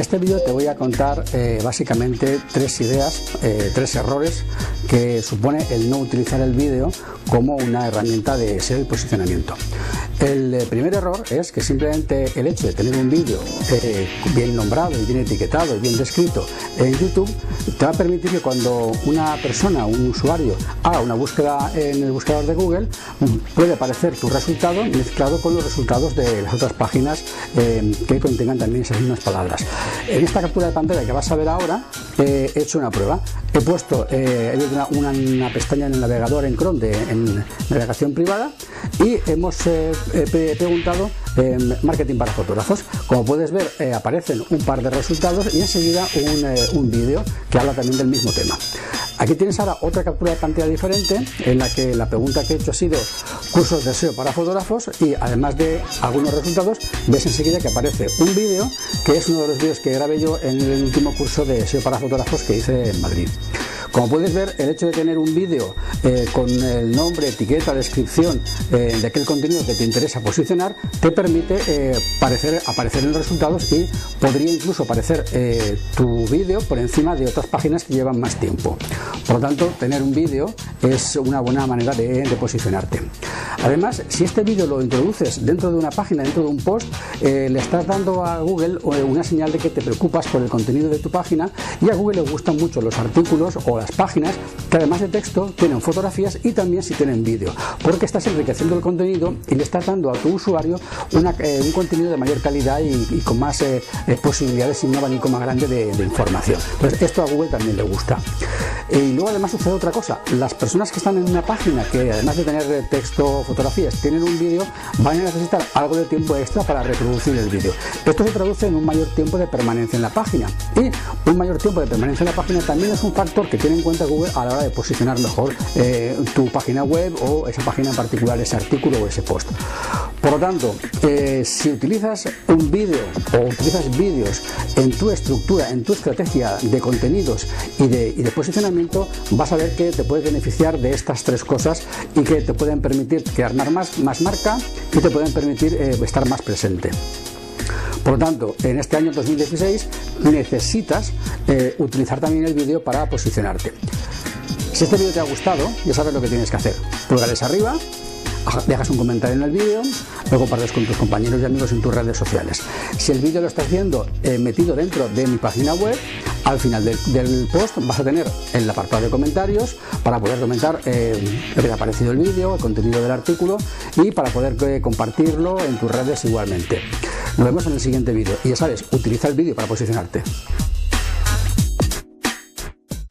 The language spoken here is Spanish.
este vídeo te voy a contar eh, básicamente tres ideas, eh, tres errores que supone el no utilizar el vídeo como una herramienta de SEO y posicionamiento. El eh, primer error es que simplemente el hecho de tener un vídeo bien nombrado y bien etiquetado y bien descrito en YouTube te va a permitir que cuando una persona, un usuario, haga una búsqueda en el buscador de Google, puede aparecer tu resultado mezclado con los resultados de las otras páginas que contengan también esas mismas palabras. En esta captura de pantalla que vas a ver ahora, he hecho una prueba. He puesto eh, una, pestaña en el navegador en Chrome de en navegación privada y hemos eh, preguntado em, marketing para fotógrafos. Como puedes ver, eh, aparecen un par de resultados y enseguida un, un vídeo que habla también del mismo tema. Aquí tienes ahora otra captura de pantalla diferente en la que la pregunta que he hecho ha sido cursos de SEO para fotógrafos y además de algunos resultados ves enseguida que aparece un vídeo que es uno de los vídeos que grabé yo en el último curso de SEO para fotógrafos que hice en Madrid. Como puedes ver, el hecho de tener un vídeo eh, con el nombre, etiqueta, descripción eh, de aquel contenido que te interesa posicionar, te permite eh, aparecer en resultados y podría incluso aparecer tu vídeo por encima de otras páginas que llevan más tiempo. Por lo tanto, tener un vídeo es una buena manera de, posicionarte. Además, si este vídeo lo introduces dentro de una página, dentro de un post, le estás dando a Google una señal de que te preocupas por el contenido de tu página y a Google le gustan mucho los artículos o las páginas que además de texto tienen fotografías y también si tienen vídeo, porque estás enriqueciendo el contenido y le estás dando a tu usuario eh, un contenido de mayor calidad y, con más eh, eh, posibilidades y un abanico más grande de, de información. Pues esto a Google también le gusta. Y luego además sucede otra cosa, las personas que están en una página que además de tener texto o fotografías tienen un vídeo, van a necesitar algo de tiempo extra para reproducir el vídeo. Esto se traduce en un mayor tiempo de permanencia en la página y un mayor tiempo de permanencia en la página también es un factor que tiene en cuenta Google a la hora de posicionar mejor eh, tu página web o esa página en particular, ese artículo o ese post. Por lo tanto, eh, si utilizas un vídeo o utilizas vídeos en tu estructura, en tu estrategia de contenidos y de, posicionamiento, vas a ver que te puedes beneficiar de estas tres cosas y que te pueden permitir crear más, más marca y te pueden permitir eh, estar más presente. Por lo tanto, en este año 2016 necesitas eh, utilizar también el vídeo para posicionarte. Si este vídeo te ha gustado, ya sabes lo que tienes que hacer. Pulgares arriba, dejas un comentario en el vídeo, lo compartes con tus compañeros y amigos en tus redes sociales. Si el vídeo lo estás viendo eh, metido dentro de mi página web, al final del, post vas a tener el apartado de comentarios para poder comentar eh, lo que te ha parecido el vídeo, el contenido del artículo y para poder eh, compartirlo en tus redes igualmente. Nos vemos en el siguiente vídeo y ya sabes, utiliza el vídeo para posicionarte.